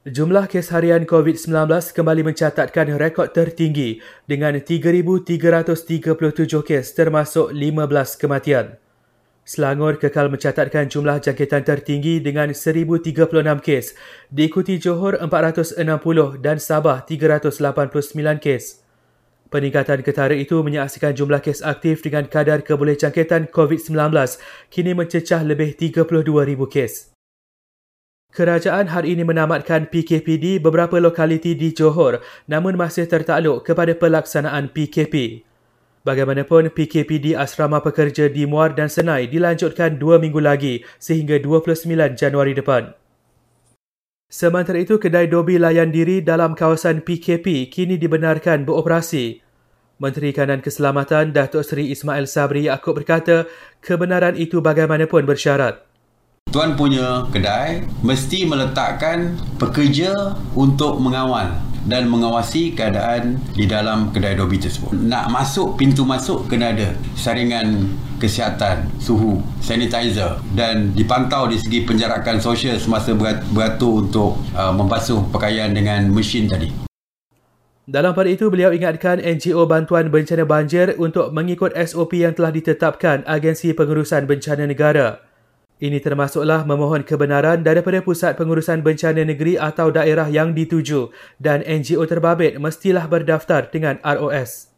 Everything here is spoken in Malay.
Jumlah kes harian COVID-19 kembali mencatatkan rekod tertinggi dengan 3,337 kes termasuk 15 kematian. Selangor kekal mencatatkan jumlah jangkitan tertinggi dengan 1,036 kes, diikuti Johor 460 dan Sabah 389 kes. Peningkatan ketara itu menyaksikan jumlah kes aktif dengan kadar kebolehjangkitan COVID-19 kini mencecah lebih 32,000 kes. Kerajaan hari ini menamatkan PKP di beberapa lokaliti di Johor namun masih tertakluk kepada pelaksanaan PKP. Bagaimanapun, PKP di Asrama Pekerja di Muar dan Senai dilanjutkan dua minggu lagi sehingga 29 Januari depan. Sementara itu, kedai dobi layan diri dalam kawasan PKP kini dibenarkan beroperasi. Menteri Kanan Keselamatan Datuk Seri Ismail Sabri Yaakob berkata kebenaran itu bagaimanapun bersyarat. Tuan punya kedai mesti meletakkan pekerja untuk mengawal dan mengawasi keadaan di dalam kedai dobi tersebut. Nak masuk, pintu masuk kena ada saringan kesihatan, suhu, sanitizer dan dipantau di segi penjarakan sosial semasa beratur untuk uh, membasuh pakaian dengan mesin tadi. Dalam pada itu, beliau ingatkan NGO Bantuan Bencana Banjir untuk mengikut SOP yang telah ditetapkan Agensi Pengurusan Bencana Negara. Ini termasuklah memohon kebenaran daripada Pusat Pengurusan Bencana Negeri atau daerah yang dituju dan NGO terbabit mestilah berdaftar dengan ROS.